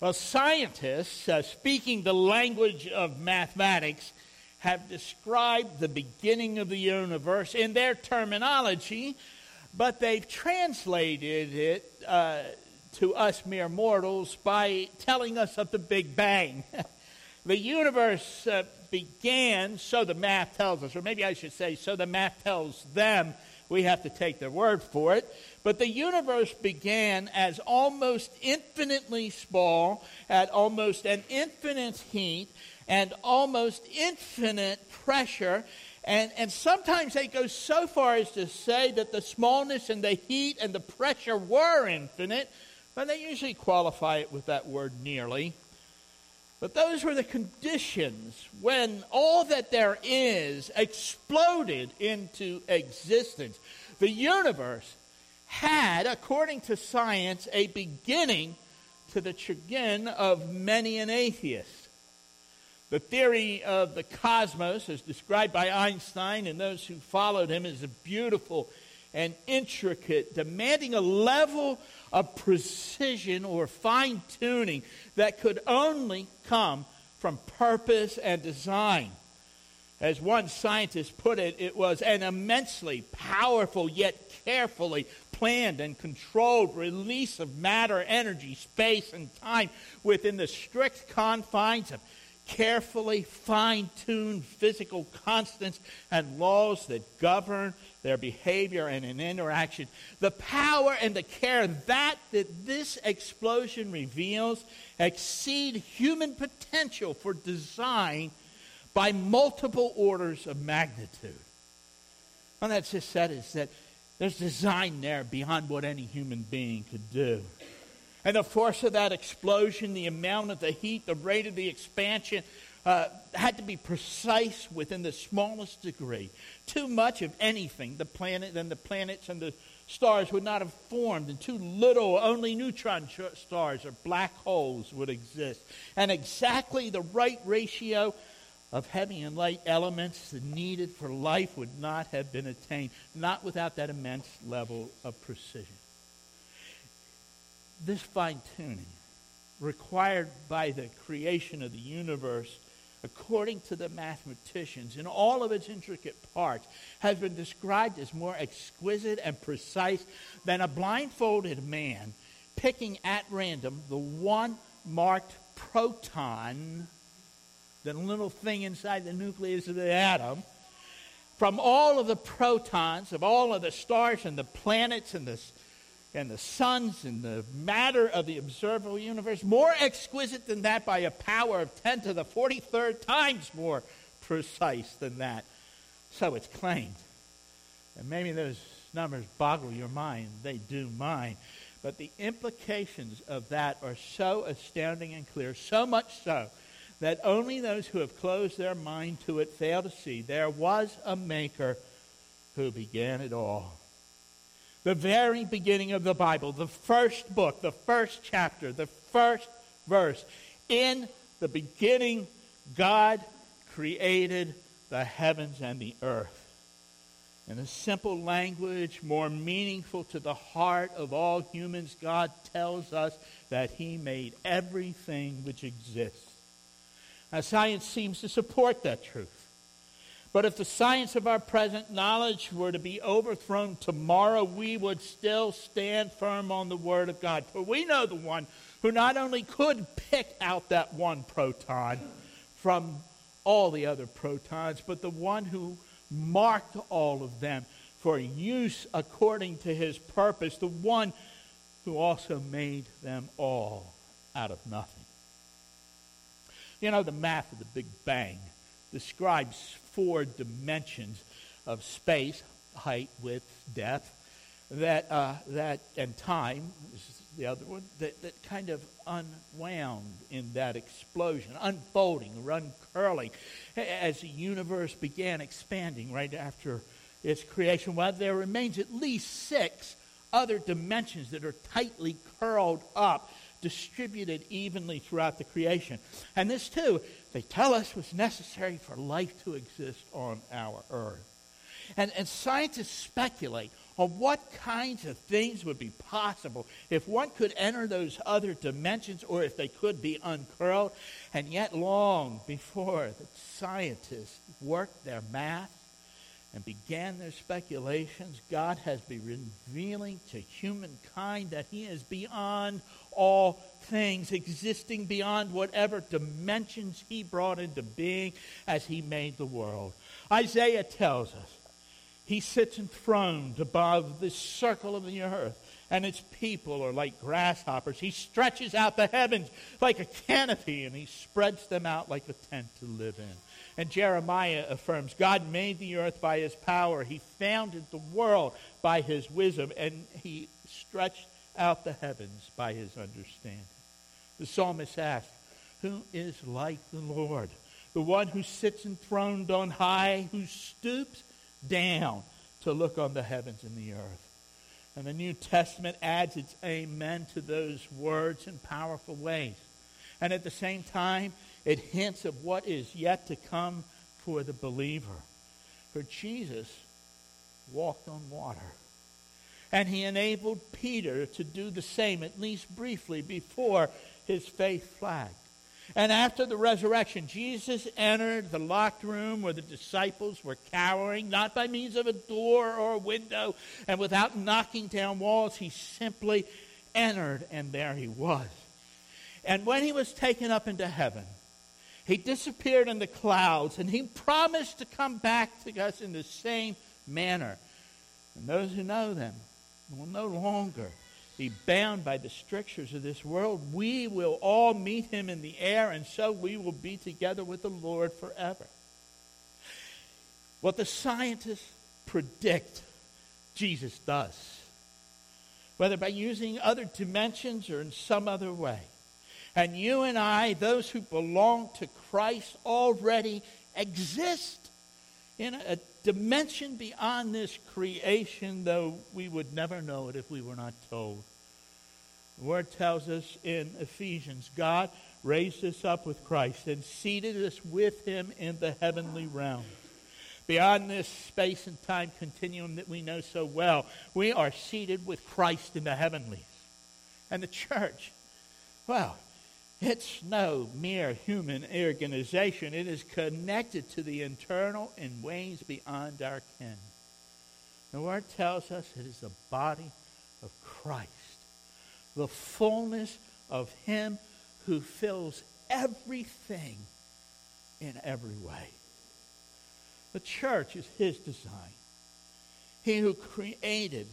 Well, scientists, uh, speaking the language of mathematics, have described the beginning of the universe in their terminology, but they've translated it uh, to us mere mortals by telling us of the Big Bang. the universe uh, began, so the math tells us, or maybe I should say, so the math tells them. We have to take their word for it. But the universe began as almost infinitely small, at almost an infinite heat, and almost infinite pressure. And, and sometimes they go so far as to say that the smallness and the heat and the pressure were infinite, but they usually qualify it with that word nearly. But those were the conditions when all that there is exploded into existence. The universe had, according to science, a beginning to the chagrin of many an atheist. The theory of the cosmos, as described by Einstein and those who followed him, is a beautiful and intricate, demanding a level of precision or fine tuning that could only come from purpose and design. As one scientist put it, it was an immensely powerful yet carefully planned and controlled release of matter, energy, space, and time within the strict confines of carefully fine tuned physical constants and laws that govern their behavior and an interaction. The power and the care that, that this explosion reveals exceed human potential for design by multiple orders of magnitude. Well, that's just said is that there's design there beyond what any human being could do. And the force of that explosion, the amount of the heat, the rate of the expansion, uh, had to be precise within the smallest degree. Too much of anything, the planet and the planets and the stars would not have formed, and too little, only neutron stars or black holes would exist. And exactly the right ratio of heavy and light elements needed for life would not have been attained, not without that immense level of precision. This fine tuning, required by the creation of the universe, according to the mathematicians, in all of its intricate parts, has been described as more exquisite and precise than a blindfolded man picking at random the one marked proton, the little thing inside the nucleus of the atom, from all of the protons of all of the stars and the planets and the and the suns and the matter of the observable universe, more exquisite than that by a power of 10 to the 43rd times more precise than that. So it's claimed. And maybe those numbers boggle your mind. They do mine. But the implications of that are so astounding and clear, so much so that only those who have closed their mind to it fail to see there was a maker who began it all the very beginning of the Bible, the first book, the first chapter, the first verse. In the beginning, God created the heavens and the earth. In a simple language, more meaningful to the heart of all humans, God tells us that He made everything which exists. Now, science seems to support that truth. But if the science of our present knowledge were to be overthrown tomorrow, we would still stand firm on the Word of God. For we know the one who not only could pick out that one proton from all the other protons, but the one who marked all of them for use according to his purpose, the one who also made them all out of nothing. You know, the math of the Big Bang describes four dimensions of space, height, width, depth, that, uh, that and time, is the other one, that, that kind of unwound in that explosion, unfolding or uncurling as the universe began expanding right after its creation. While there remains at least six other dimensions that are tightly curled up distributed evenly throughout the creation. And this, too, they tell us was necessary for life to exist on our earth. And, and scientists speculate on what kinds of things would be possible if one could enter those other dimensions or if they could be uncurled. And yet, long before the scientists worked their math and began their speculations, God has been revealing to humankind that He is beyond all things, existing beyond whatever dimensions He brought into being as He made the world. Isaiah tells us he sits enthroned above the circle of the earth, and its people are like grasshoppers. He stretches out the heavens like a canopy, and he spreads them out like a tent to live in. And Jeremiah affirms God made the earth by his power, he founded the world by his wisdom, and he stretched out the heavens by his understanding. The psalmist asks, Who is like the Lord? The one who sits enthroned on high, who stoops down to look on the heavens and the earth. And the New Testament adds its amen to those words in powerful ways. And at the same time, it hints of what is yet to come for the believer. For Jesus walked on water. And he enabled Peter to do the same, at least briefly, before his faith flagged. And after the resurrection, Jesus entered the locked room where the disciples were cowering, not by means of a door or a window, and without knocking down walls. He simply entered, and there he was. And when he was taken up into heaven, he disappeared in the clouds, and he promised to come back to us in the same manner. And those who know them will no longer be bound by the strictures of this world. We will all meet him in the air, and so we will be together with the Lord forever. What the scientists predict, Jesus does, whether by using other dimensions or in some other way. And you and I, those who belong to Christ, already exist in a dimension beyond this creation, though we would never know it if we were not told. The Word tells us in Ephesians God raised us up with Christ and seated us with Him in the heavenly realm. Beyond this space and time continuum that we know so well, we are seated with Christ in the heavenlies. And the church, well, it's no mere human organization. It is connected to the internal in ways beyond our ken. The Word tells us it is the body of Christ, the fullness of Him who fills everything in every way. The church is His design. He who created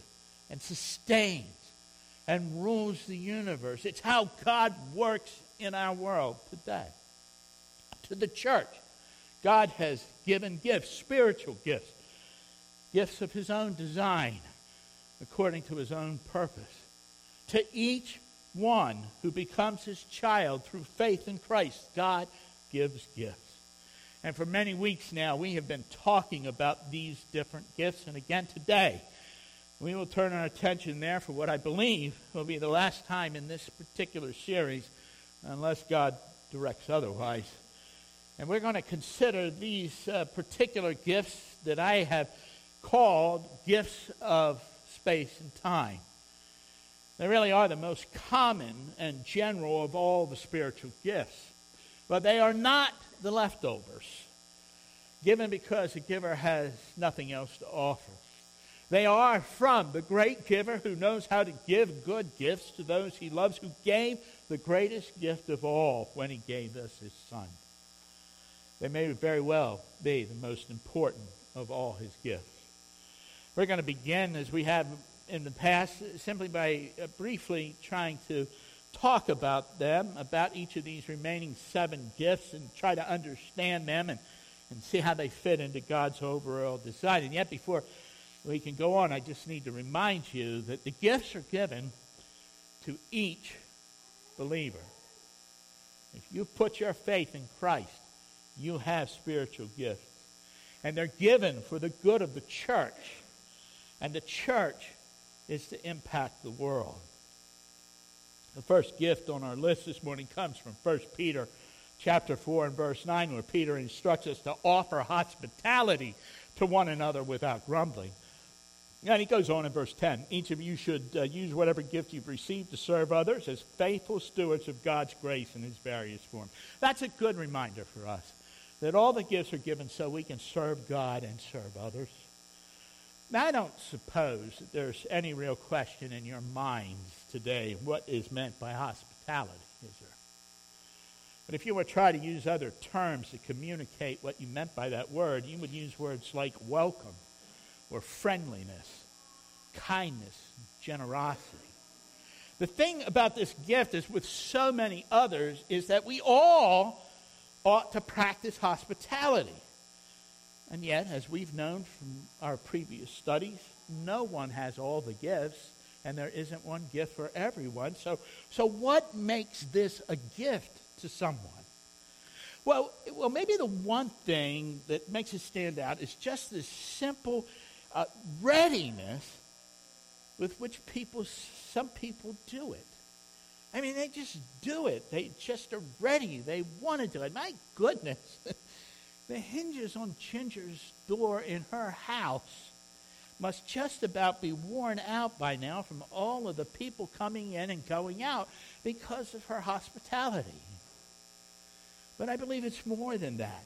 and sustains and rules the universe. It's how God works in our world today. To the church, God has given gifts, spiritual gifts, gifts of His own design, according to His own purpose. To each one who becomes His child through faith in Christ, God gives gifts. And for many weeks now, we have been talking about these different gifts. And again today, we will turn our attention there for what I believe will be the last time in this particular series unless God directs otherwise. And we're going to consider these uh, particular gifts that I have called gifts of space and time. They really are the most common and general of all the spiritual gifts. But they are not the leftovers, given because the giver has nothing else to offer. They are from the great giver who knows how to give good gifts to those he loves, who gave the greatest gift of all when he gave us his son. They may very well be the most important of all his gifts. We're going to begin, as we have in the past, simply by uh, briefly trying to talk about them, about each of these remaining seven gifts, and try to understand them and, and see how they fit into God's overall design. And yet, before we can go on, I just need to remind you that the gifts are given to each believer. If you put your faith in Christ, you have spiritual gifts. And they're given for the good of the church. And the church is to impact the world. The first gift on our list this morning comes from 1 Peter chapter 4 and verse 9, where Peter instructs us to offer hospitality to one another without grumbling. And he goes on in verse 10 each of you should uh, use whatever gift you've received to serve others as faithful stewards of God's grace in its various forms. That's a good reminder for us that all the gifts are given so we can serve God and serve others. Now, I don't suppose that there's any real question in your minds today what is meant by hospitality, is there? But if you were to try to use other terms to communicate what you meant by that word, you would use words like welcome or friendliness, kindness, generosity. The thing about this gift is with so many others is that we all ought to practice hospitality. And yet, as we've known from our previous studies, no one has all the gifts, and there isn't one gift for everyone. So, so what makes this a gift to someone? Well, well, maybe the one thing that makes it stand out is just this simple readiness with which people, some people do it. I mean, they just do it. They just are ready. They want to do it. My goodness. the hinges on Ginger's door in her house must just about be worn out by now from all of the people coming in and going out because of her hospitality. But I believe it's more than that.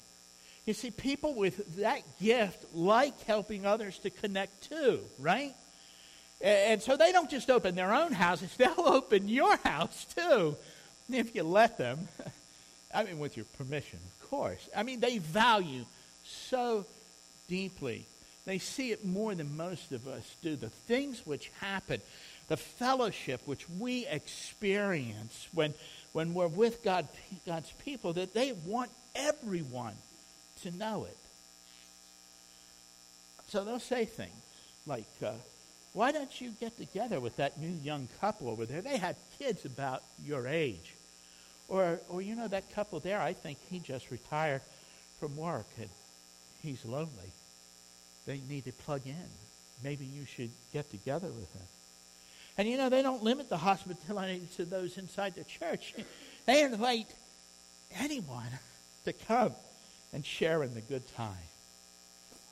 You see, people with that gift like helping others to connect too, right? And so they don't just open their own houses, they'll open your house too, if you let them. I mean, with your permission, of course. I mean, they value so deeply. They see it more than most of us do. The things which happen, the fellowship which we experience when, when we're with God, God's people, that they want everyone to know it. So they'll say things like, uh, why don't you get together with that new young couple over there? They had kids about your age. Or, or you know, that couple there, I think he just retired from work and he's lonely. They need to plug in. Maybe you should get together with them. And you know, they don't limit the hospitality to those inside the church. They invite anyone to come and share in the good time.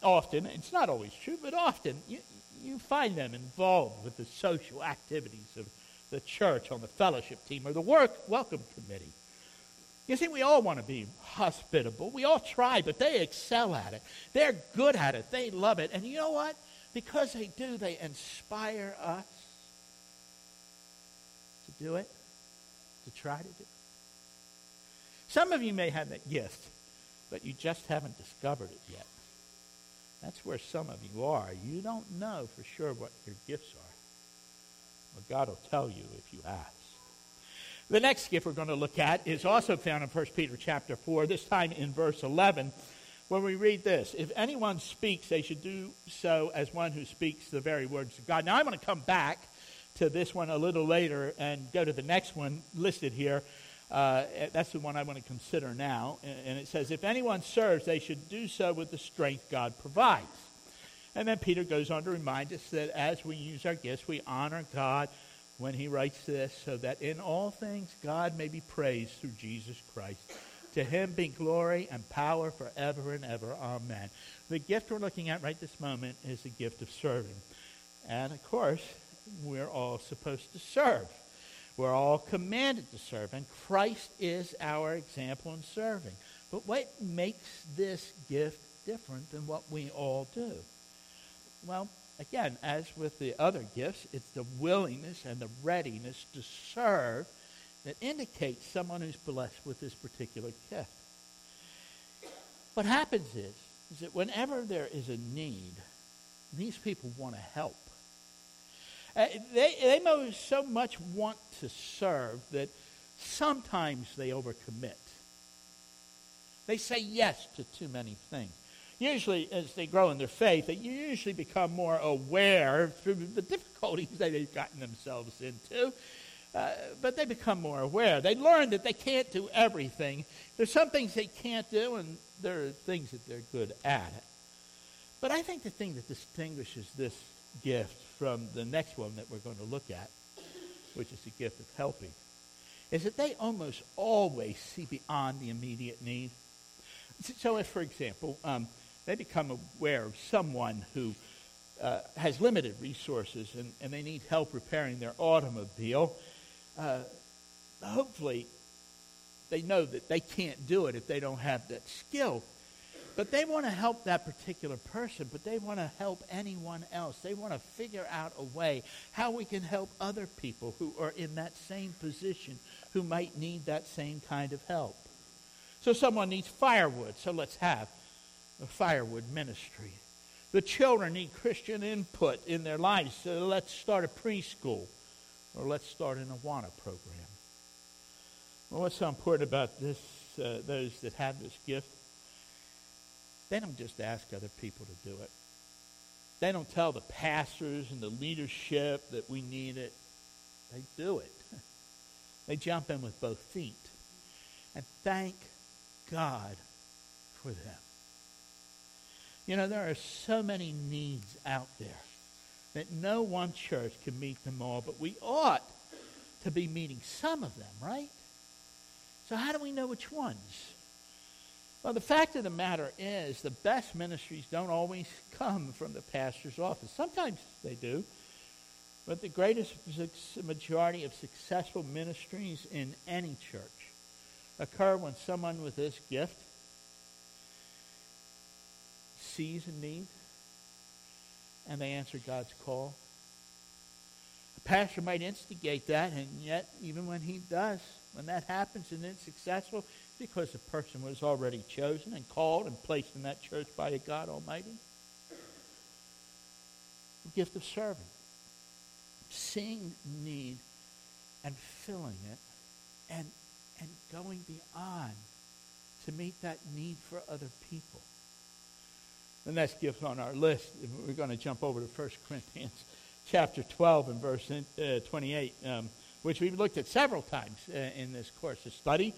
Often, it's not always true, but often, you, you find them involved with the social activities of the church on the fellowship team or the work welcome committee. You see, we all want to be hospitable. We all try, but they excel at it. They're good at it. They love it. And you know what? Because they do, they inspire us to do it, to try to do it. Some of you may have that gift, but you just haven't discovered it yet. That's where some of you are. You don't know for sure what your gifts are. But God will tell you if you ask. The next gift we're going to look at is also found in 1 Peter chapter 4, this time in verse 11, when we read this If anyone speaks, they should do so as one who speaks the very words of God. Now, I'm going to come back to this one a little later and go to the next one listed here. Uh, that's the one I want to consider now. And it says, If anyone serves, they should do so with the strength God provides. And then Peter goes on to remind us that as we use our gifts, we honor God when he writes this, so that in all things God may be praised through Jesus Christ. To him be glory and power forever and ever. Amen. The gift we're looking at right this moment is the gift of serving. And of course, we're all supposed to serve. We're all commanded to serve, and Christ is our example in serving. But what makes this gift different than what we all do? Well, again, as with the other gifts, it's the willingness and the readiness to serve that indicates someone who's blessed with this particular gift. What happens is, is that whenever there is a need, these people want to help. Uh, they, they so much want to serve that sometimes they overcommit. They say yes to too many things. Usually, as they grow in their faith, they usually become more aware through the difficulties that they've gotten themselves into. Uh, but they become more aware. They learn that they can't do everything. There's some things they can't do, and there are things that they're good at. But I think the thing that distinguishes this gift from the next one that we're going to look at, which is the gift of helping, is that they almost always see beyond the immediate need. So, if, for example, um, they become aware of someone who uh, has limited resources and, and they need help repairing their automobile, uh, hopefully they know that they can't do it if they don't have that skill. But they want to help that particular person, but they want to help anyone else. They want to figure out a way how we can help other people who are in that same position who might need that same kind of help. So someone needs firewood, so let's have a firewood ministry. The children need Christian input in their lives, so let's start a preschool or let's start an Awana program. Well, what's so important about this, uh, those that have this gift? They don't just ask other people to do it. They don't tell the pastors and the leadership that we need it. They do it. They jump in with both feet. And thank God for them. You know, there are so many needs out there that no one church can meet them all, but we ought to be meeting some of them, right? So, how do we know which ones? Well, the fact of the matter is, the best ministries don't always come from the pastor's office. Sometimes they do. But the greatest majority of successful ministries in any church occur when someone with this gift sees a need and they answer God's call. Pastor might instigate that, and yet, even when he does, when that happens and it's successful, because the person was already chosen and called and placed in that church by a God Almighty. The gift of serving. Seeing need and filling it and, and going beyond to meet that need for other people. The next gift on our list, we're going to jump over to 1 Corinthians chapter 12 and verse uh, 28. Um, which we've looked at several times uh, in this course of study.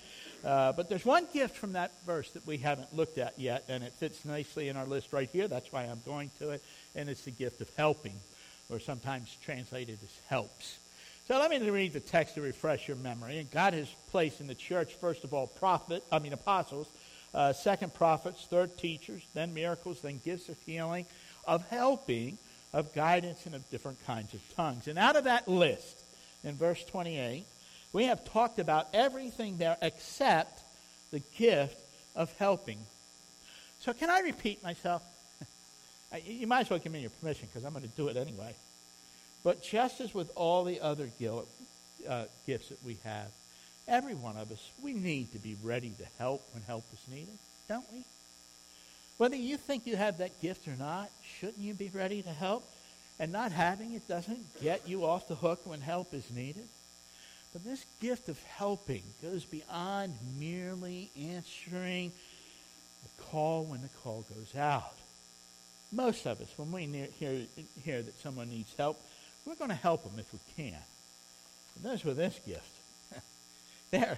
Uh, but there's one gift from that verse that we haven't looked at yet, and it fits nicely in our list right here. That's why I'm going to it. And it's the gift of helping, or sometimes translated as helps. So let me read the text to refresh your memory. And God has placed in the church, first of all, prophet, I mean apostles, uh, second prophets, third teachers, then miracles, then gifts of healing, of helping, of guidance, and of different kinds of tongues. And out of that list, in verse 28, we have talked about everything there except the gift of helping. So, can I repeat myself? you might as well give me your permission because I'm going to do it anyway. But just as with all the other uh, gifts that we have, every one of us, we need to be ready to help when help is needed, don't we? Whether you think you have that gift or not, shouldn't you be ready to help? And not having it doesn't get you off the hook when help is needed. But this gift of helping goes beyond merely answering the call when the call goes out. Most of us, when we hear, hear that someone needs help, we're going to help them if we can. But those with this gift, they're,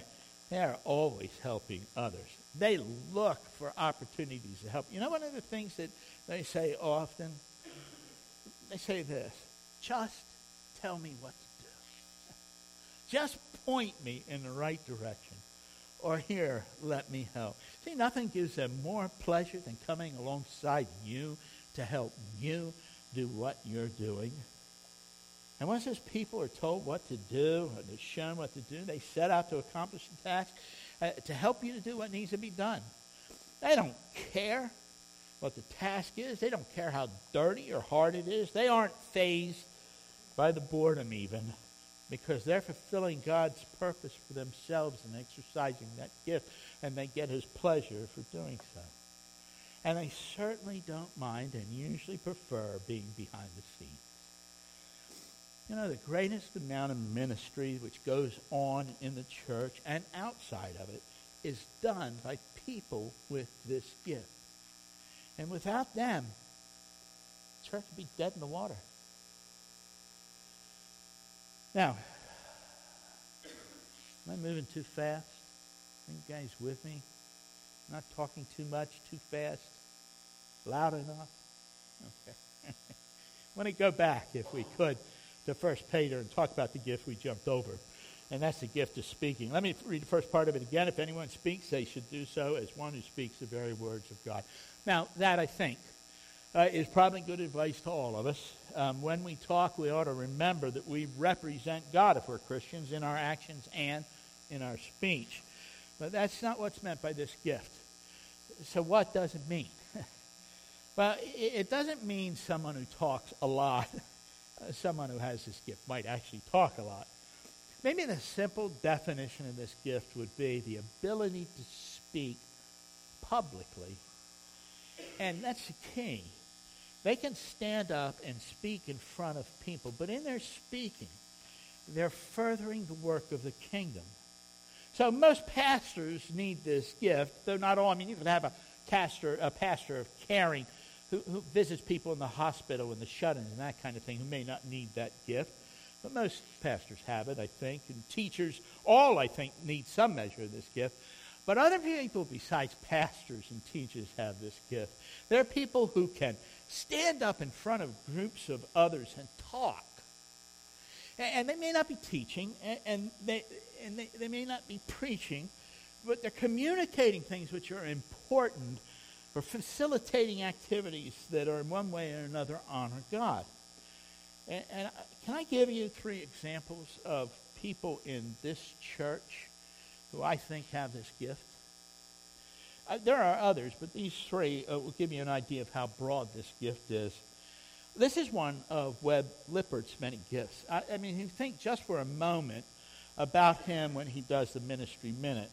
they're always helping others. They look for opportunities to help. You know, one of the things that they say often they say this just tell me what to do. Just point me in the right direction. Or here, let me help. See, nothing gives them more pleasure than coming alongside you to help you do what you're doing. And once those people are told what to do, or they're shown what to do, they set out to accomplish the task uh, to help you to do what needs to be done. They don't care what the task is. They don't care how dirty or hard it is. They aren't fazed by the boredom, even, because they're fulfilling God's purpose for themselves and exercising that gift, and they get His pleasure for doing so. And they certainly don't mind and usually prefer being behind the scenes. You know, the greatest amount of ministry which goes on in the church and outside of it is done by people with this gift. And without them, church would be dead in the water. Now, am I moving too fast? Are you guys with me? Not talking too much, too fast? Loud enough? Okay. I want to go back, if we could, to First Peter and talk about the gift we jumped over And that's the gift of speaking. Let me read the first part of it again. If anyone speaks, they should do so as one who speaks the very words of God. Now, that I think uh, is probably good advice to all of us. Um, when we talk, we ought to remember that we represent God if we're Christians in our actions and in our speech. But that's not what's meant by this gift. So, what does it mean? well, it doesn't mean someone who talks a lot. Uh, someone who has this gift might actually talk a lot. Maybe the simple definition of this gift would be the ability to speak publicly. And that's the key. They can stand up and speak in front of people, but in their speaking, they're furthering the work of the kingdom. So most pastors need this gift, though not all. I mean, you could have a pastor, a pastor of caring who, who visits people in the hospital and the shut-ins and that kind of thing who may not need that gift. But most pastors have it, I think, and teachers, all, I think, need some measure of this gift. But other people besides pastors and teachers have this gift. There are people who can stand up in front of groups of others and talk. And they may not be teaching, and they, and they, they may not be preaching, but they're communicating things which are important for facilitating activities that are in one way or another honor God. And, and can I give you three examples of people in this church who I think have this gift? Uh, there are others, but these three uh, will give you an idea of how broad this gift is. This is one of Webb Lippert's many gifts. I, I mean, you think just for a moment about him when he does the ministry minute.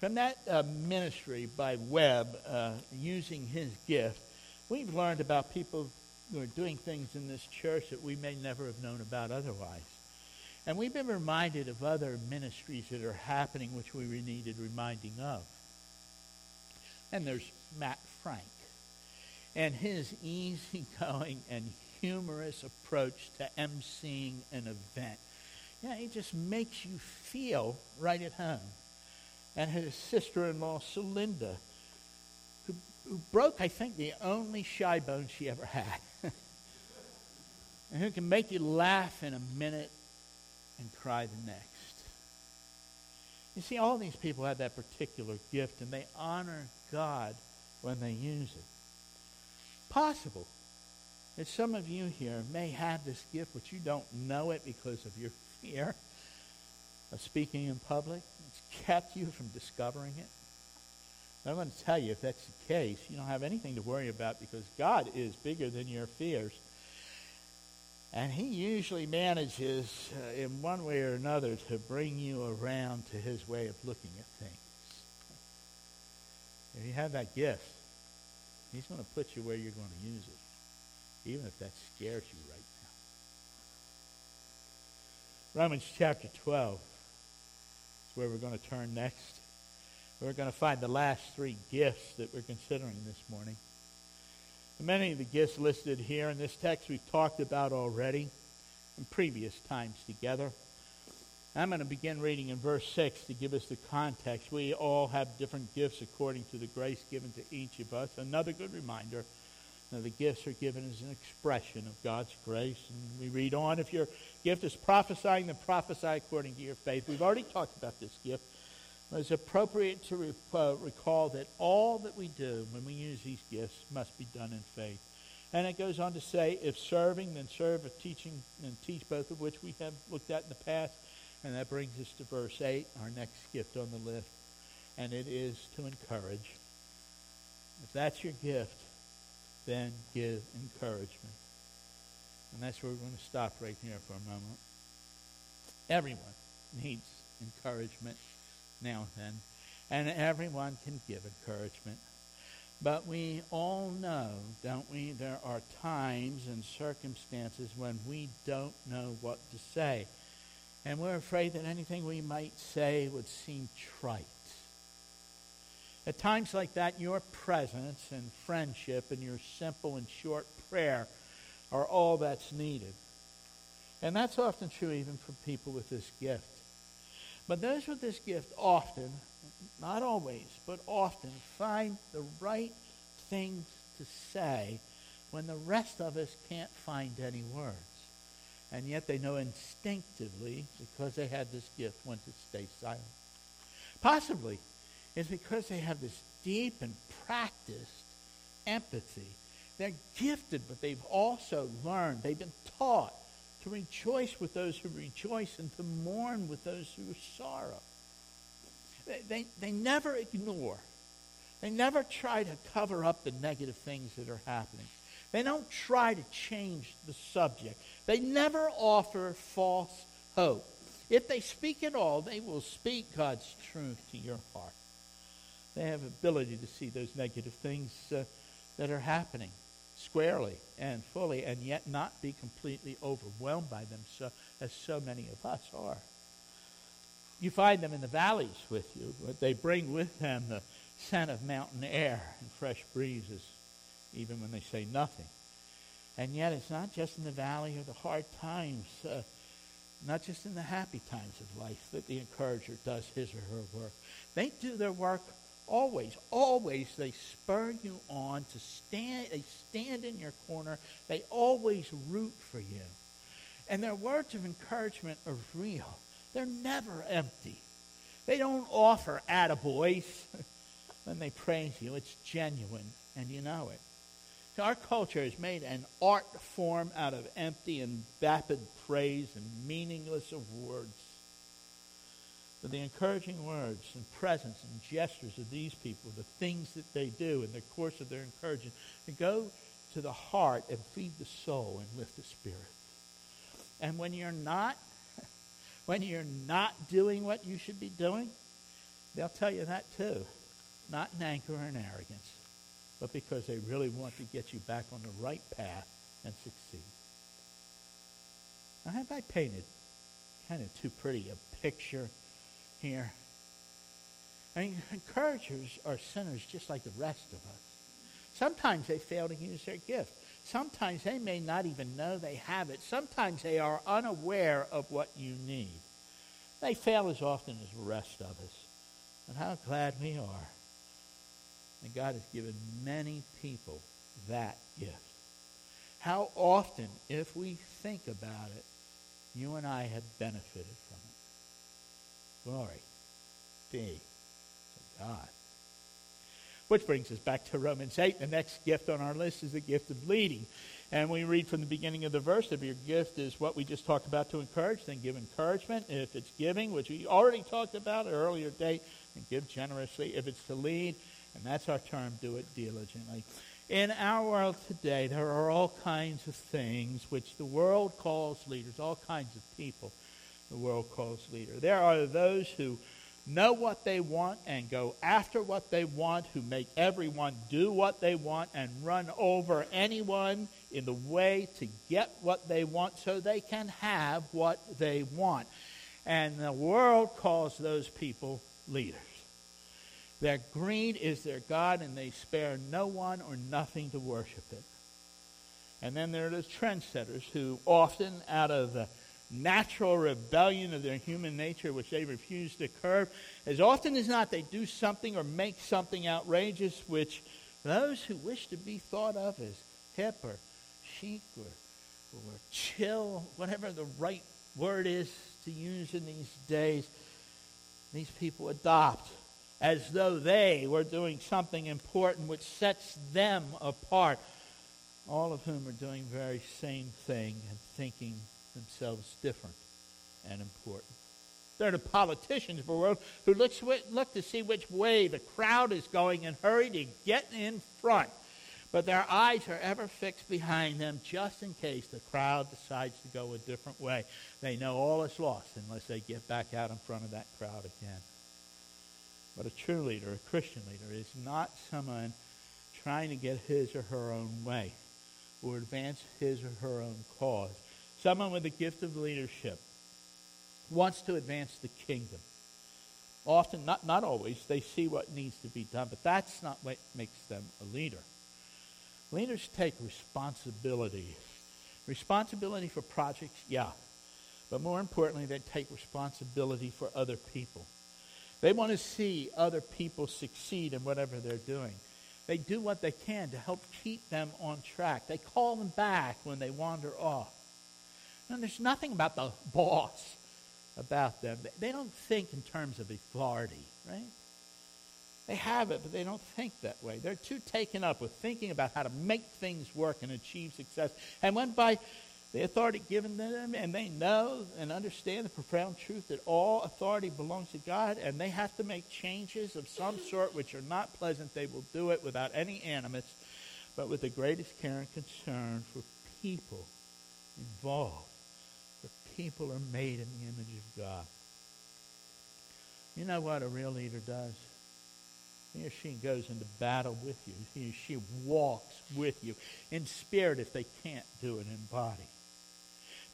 From that uh, ministry by Webb, uh, using his gift, we've learned about people who are doing things in this church that we may never have known about otherwise. And we've been reminded of other ministries that are happening which we needed reminding of. And there's Matt Frank and his easygoing and humorous approach to emceeing an event. Yeah, he just makes you feel right at home. And his sister-in-law, Celinda, who, who broke, I think, the only shy bone she ever had. and who can make you laugh in a minute and cry the next. You see, all these people have that particular gift, and they honor God when they use it. Possible that some of you here may have this gift, but you don't know it because of your fear of speaking in public. It's kept you from discovering it. I'm going to tell you, if that's the case, you don't have anything to worry about because God is bigger than your fears. And he usually manages, uh, in one way or another, to bring you around to his way of looking at things. If you have that gift, he's going to put you where you're going to use it, even if that scares you right now. Romans chapter 12 is where we're going to turn next. We're going to find the last three gifts that we're considering this morning. Many of the gifts listed here in this text we've talked about already in previous times together. I'm going to begin reading in verse 6 to give us the context. We all have different gifts according to the grace given to each of us. Another good reminder that the gifts are given as an expression of God's grace. And we read on if your gift is prophesying, then prophesy according to your faith. We've already talked about this gift. It's appropriate to re- uh, recall that all that we do when we use these gifts must be done in faith. And it goes on to say, if serving, then serve, if teaching, then teach, both of which we have looked at in the past. And that brings us to verse 8, our next gift on the list. And it is to encourage. If that's your gift, then give encouragement. And that's where we're going to stop right here for a moment. Everyone needs encouragement now and then, and everyone can give encouragement. But we all know, don't we, there are times and circumstances when we don't know what to say. And we're afraid that anything we might say would seem trite. At times like that, your presence and friendship and your simple and short prayer are all that's needed. And that's often true even for people with this gift. But those with this gift often, not always, but often, find the right things to say when the rest of us can't find any words. And yet they know instinctively, because they had this gift, when to stay silent. Possibly it's because they have this deep and practiced empathy. They're gifted, but they've also learned, they've been taught to rejoice with those who rejoice and to mourn with those who sorrow. They, they, they never ignore. They never try to cover up the negative things that are happening. They don't try to change the subject. They never offer false hope. If they speak at all, they will speak God's truth to your heart. They have ability to see those negative things uh, that are happening squarely and fully, and yet not be completely overwhelmed by them, so, as so many of us are. You find them in the valleys with you, but they bring with them the scent of mountain air and fresh breezes, even when they say nothing. And yet, it's not just in the valley or the hard times, uh, not just in the happy times of life, that the encourager does his or her work. They do their work always, always. They spur you on to stand. They stand in your corner. They always root for you. And their words of encouragement are real. They're never empty. They don't offer attaboys when they praise you. It's genuine, and you know it. So our culture has made an art form out of empty and vapid praise and meaningless of words. But the encouraging words and presence and gestures of these people, the things that they do in the course of their encouragement, they go to the heart and feed the soul and lift the spirit. And when you're not when you're not doing what you should be doing, they'll tell you that too. Not in anger and arrogance, but because they really want to get you back on the right path and succeed. Now, have I painted kind of too pretty a picture here? Mean, encouragers are sinners just like the rest of us. Sometimes they fail to use their gift. Sometimes they may not even know they have it. Sometimes they are unaware of what you need. They fail as often as the rest of us. And how glad we are that God has given many people that gift. How often, if we think about it, you and I have benefited from it. Glory be to God. Which brings us back to Romans 8. The next gift on our list is the gift of leading. And we read from the beginning of the verse if your gift is what we just talked about to encourage, then give encouragement. If it's giving, which we already talked about earlier date, then give generously. If it's to lead, and that's our term, do it diligently. In our world today, there are all kinds of things which the world calls leaders, all kinds of people the world calls leader. There are those who know what they want and go after what they want, who make everyone do what they want and run over anyone in the way to get what they want so they can have what they want. And the world calls those people leaders. Their greed is their God, and they spare no one or nothing to worship it. And then there are the trendsetters who often, out of the natural rebellion of their human nature, which they refuse to curb. As often as not, they do something or make something outrageous, which those who wish to be thought of as hip or chic or, or chill, whatever the right word is to use in these days, these people adopt as though they were doing something important which sets them apart. All of whom are doing the very same thing and thinking themselves different and important. They're the politicians of the world who look, look to see which way the crowd is going and hurry to get in front. But their eyes are ever fixed behind them just in case the crowd decides to go a different way. They know all is lost unless they get back out in front of that crowd again. But a true leader, a Christian leader, is not someone trying to get his or her own way or advance his or her own cause. Someone with a gift of leadership wants to advance the kingdom. Often, not, not always, they see what needs to be done, but that's not what makes them a leader. Leaders take responsibility. Responsibility for projects, yeah. But more importantly, they take responsibility for other people. They want to see other people succeed in whatever they're doing. They do what they can to help keep them on track. They call them back when they wander off. And there's nothing about the boss about them. They don't think in terms of authority, right? They have it, but they don't think that way. They're too taken up with thinking about how to make things work and achieve success. And when by the authority given to them, and they know and understand the profound truth that all authority belongs to God, and they have to make changes of some sort which are not pleasant, they will do it without any animus, but with the greatest care and concern for people involved. People are made in the image of God. You know what a real leader does? He or she goes into battle with you. He or she walks with you in spirit if they can't do it in body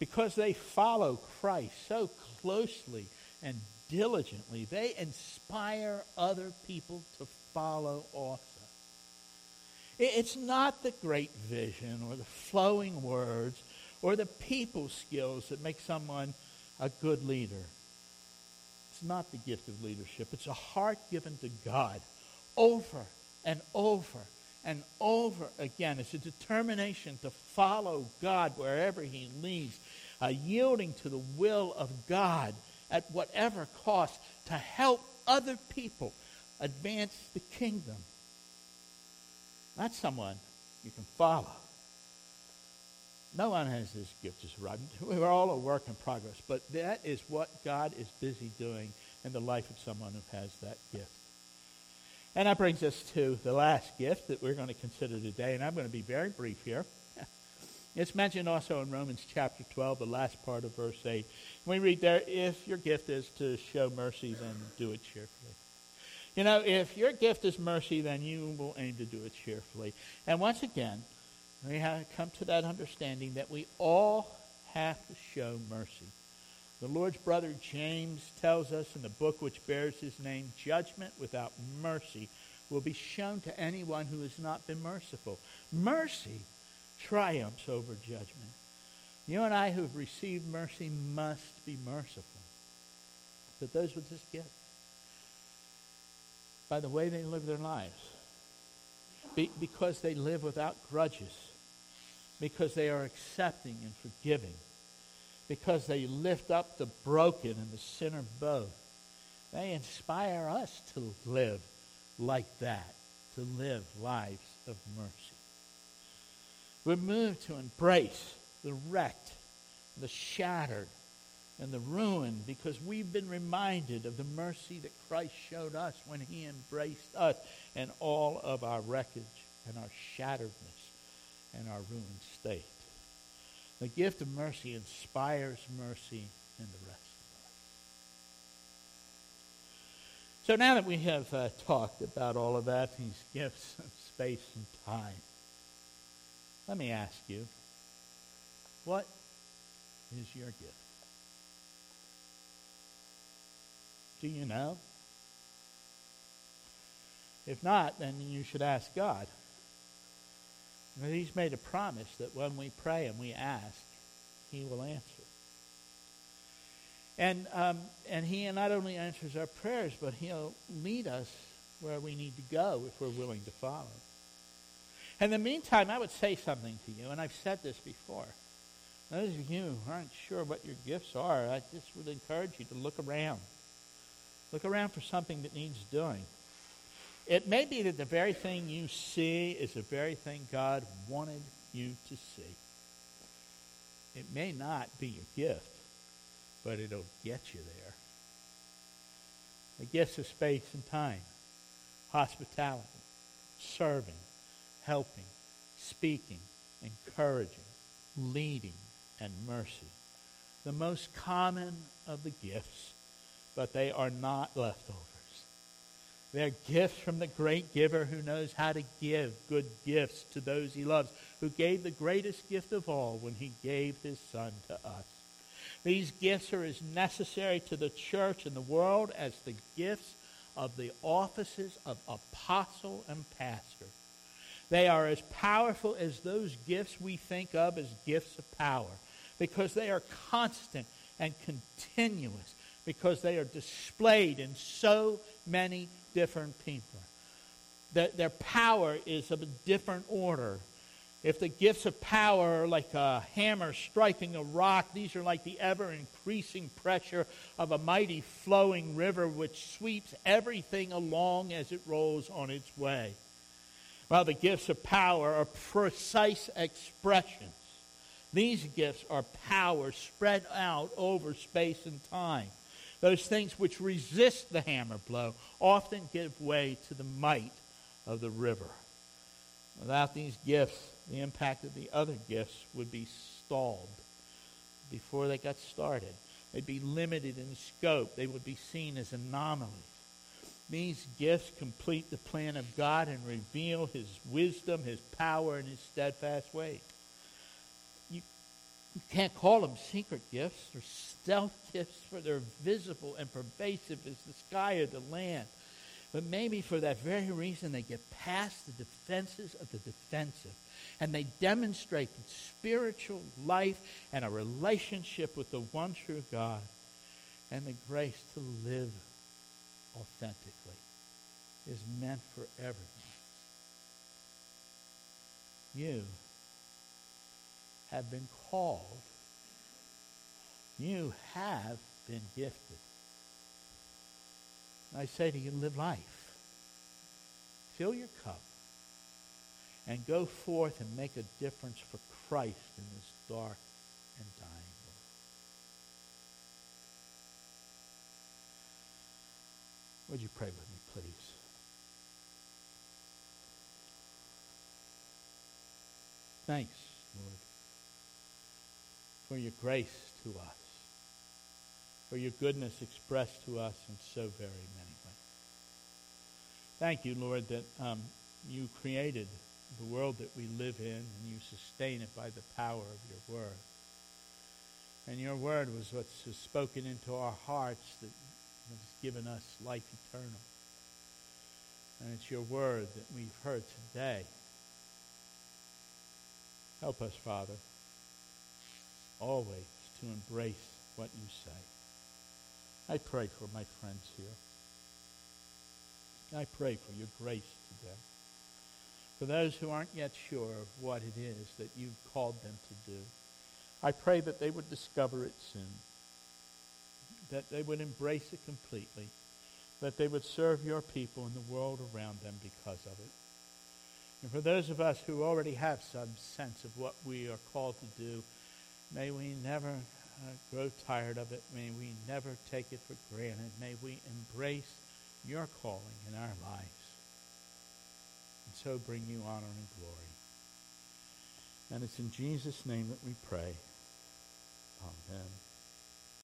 because they follow Christ so closely and diligently, they inspire other people to follow also. It's not the great vision or the flowing words or the people skills that make someone a good leader. It's not the gift of leadership. It's a heart given to God over and over and over again. It's a determination to follow God wherever He leads, a yielding to the will of God at whatever cost to help other people advance the kingdom. That's someone you can follow. No one has this gift as right. We're all a work in progress, but that is what God is busy doing in the life of someone who has that gift. And that brings us to the last gift that we're going to consider today, and I'm going to be very brief here. It's mentioned also in Romans chapter 12, the last part of verse 8. We read there, if your gift is to show mercy, then do it cheerfully. You know, if your gift is mercy, then you will aim to do it cheerfully. And once again, we have to come to that understanding that we all have to show mercy. The Lord's brother James tells us in the book which bears his name, judgment without mercy will be shown to anyone who has not been merciful. Mercy triumphs over judgment. You and I who have received mercy must be merciful. But those with this gift, by the way they live their lives, be, because they live without grudges, because they are accepting and forgiving because they lift up the broken and the sinner both. They inspire us to live like that, to live lives of mercy. We're moved to embrace the wrecked, the shattered, and the ruined because we've been reminded of the mercy that Christ showed us when he embraced us and all of our wreckage and our shatteredness and our ruined state. The gift of mercy inspires mercy in the rest of us. So now that we have uh, talked about all of that, these gifts of space and time, let me ask you, what is your gift? Do you know? If not, then you should ask God. And he's made a promise that when we pray and we ask, he will answer. And, um, and he not only answers our prayers, but he'll lead us where we need to go if we're willing to follow. In the meantime, I would say something to you, and I've said this before. Those of you who aren't sure what your gifts are, I just would encourage you to look around. Look around for something that needs doing. It may be that the very thing you see is the very thing God wanted you to see. It may not be your gift, but it'll get you there. The gifts of space and time, hospitality, serving, helping, speaking, encouraging, leading, and mercy. The most common of the gifts, but they are not leftovers. They're gifts from the great giver who knows how to give good gifts to those he loves, who gave the greatest gift of all when he gave his son to us. These gifts are as necessary to the church and the world as the gifts of the offices of apostle and pastor. They are as powerful as those gifts we think of as gifts of power because they are constant and continuous, because they are displayed in so many different people. That their power is of a different order. If the gifts of power are like a hammer striking a rock, these are like the ever increasing pressure of a mighty flowing river which sweeps everything along as it rolls on its way. While the gifts of power are precise expressions, these gifts are power spread out over space and time. Those things which resist the hammer blow often give way to the might of the river. Without these gifts, the impact of the other gifts would be stalled before they got started. They'd be limited in scope. They would be seen as anomalies. These gifts complete the plan of God and reveal his wisdom, his power, and his steadfast ways. You, can't call them secret gifts. They're stealth gifts, for they're visible and pervasive as the sky or the land. But maybe for that very reason, they get past the defenses of the defensive. And they demonstrate that spiritual life and a relationship with the one true God and the grace to live authentically is meant for everyone. You have been called. You have been gifted. I say to you, live life. Fill your cup and go forth and make a difference for Christ in this dark and dying world. Would you pray with me, please? Thanks, Lord, for your grace to us for your goodness expressed to us in so very many ways. Thank you, Lord, that um, you created the world that we live in and you sustain it by the power of your word. And your word was what's spoken into our hearts that has given us life eternal. And it's your word that we've heard today. Help us, Father, always to embrace what you say. I pray for my friends here. I pray for your grace today. For those who aren't yet sure of what it is that you've called them to do, I pray that they would discover it soon, that they would embrace it completely, that they would serve your people and the world around them because of it. And for those of us who already have some sense of what we are called to do, may we never uh, grow tired of it. May we never take it for granted. May we embrace your calling in our lives and so bring you honor and glory. And it's in Jesus' name that we pray. Amen.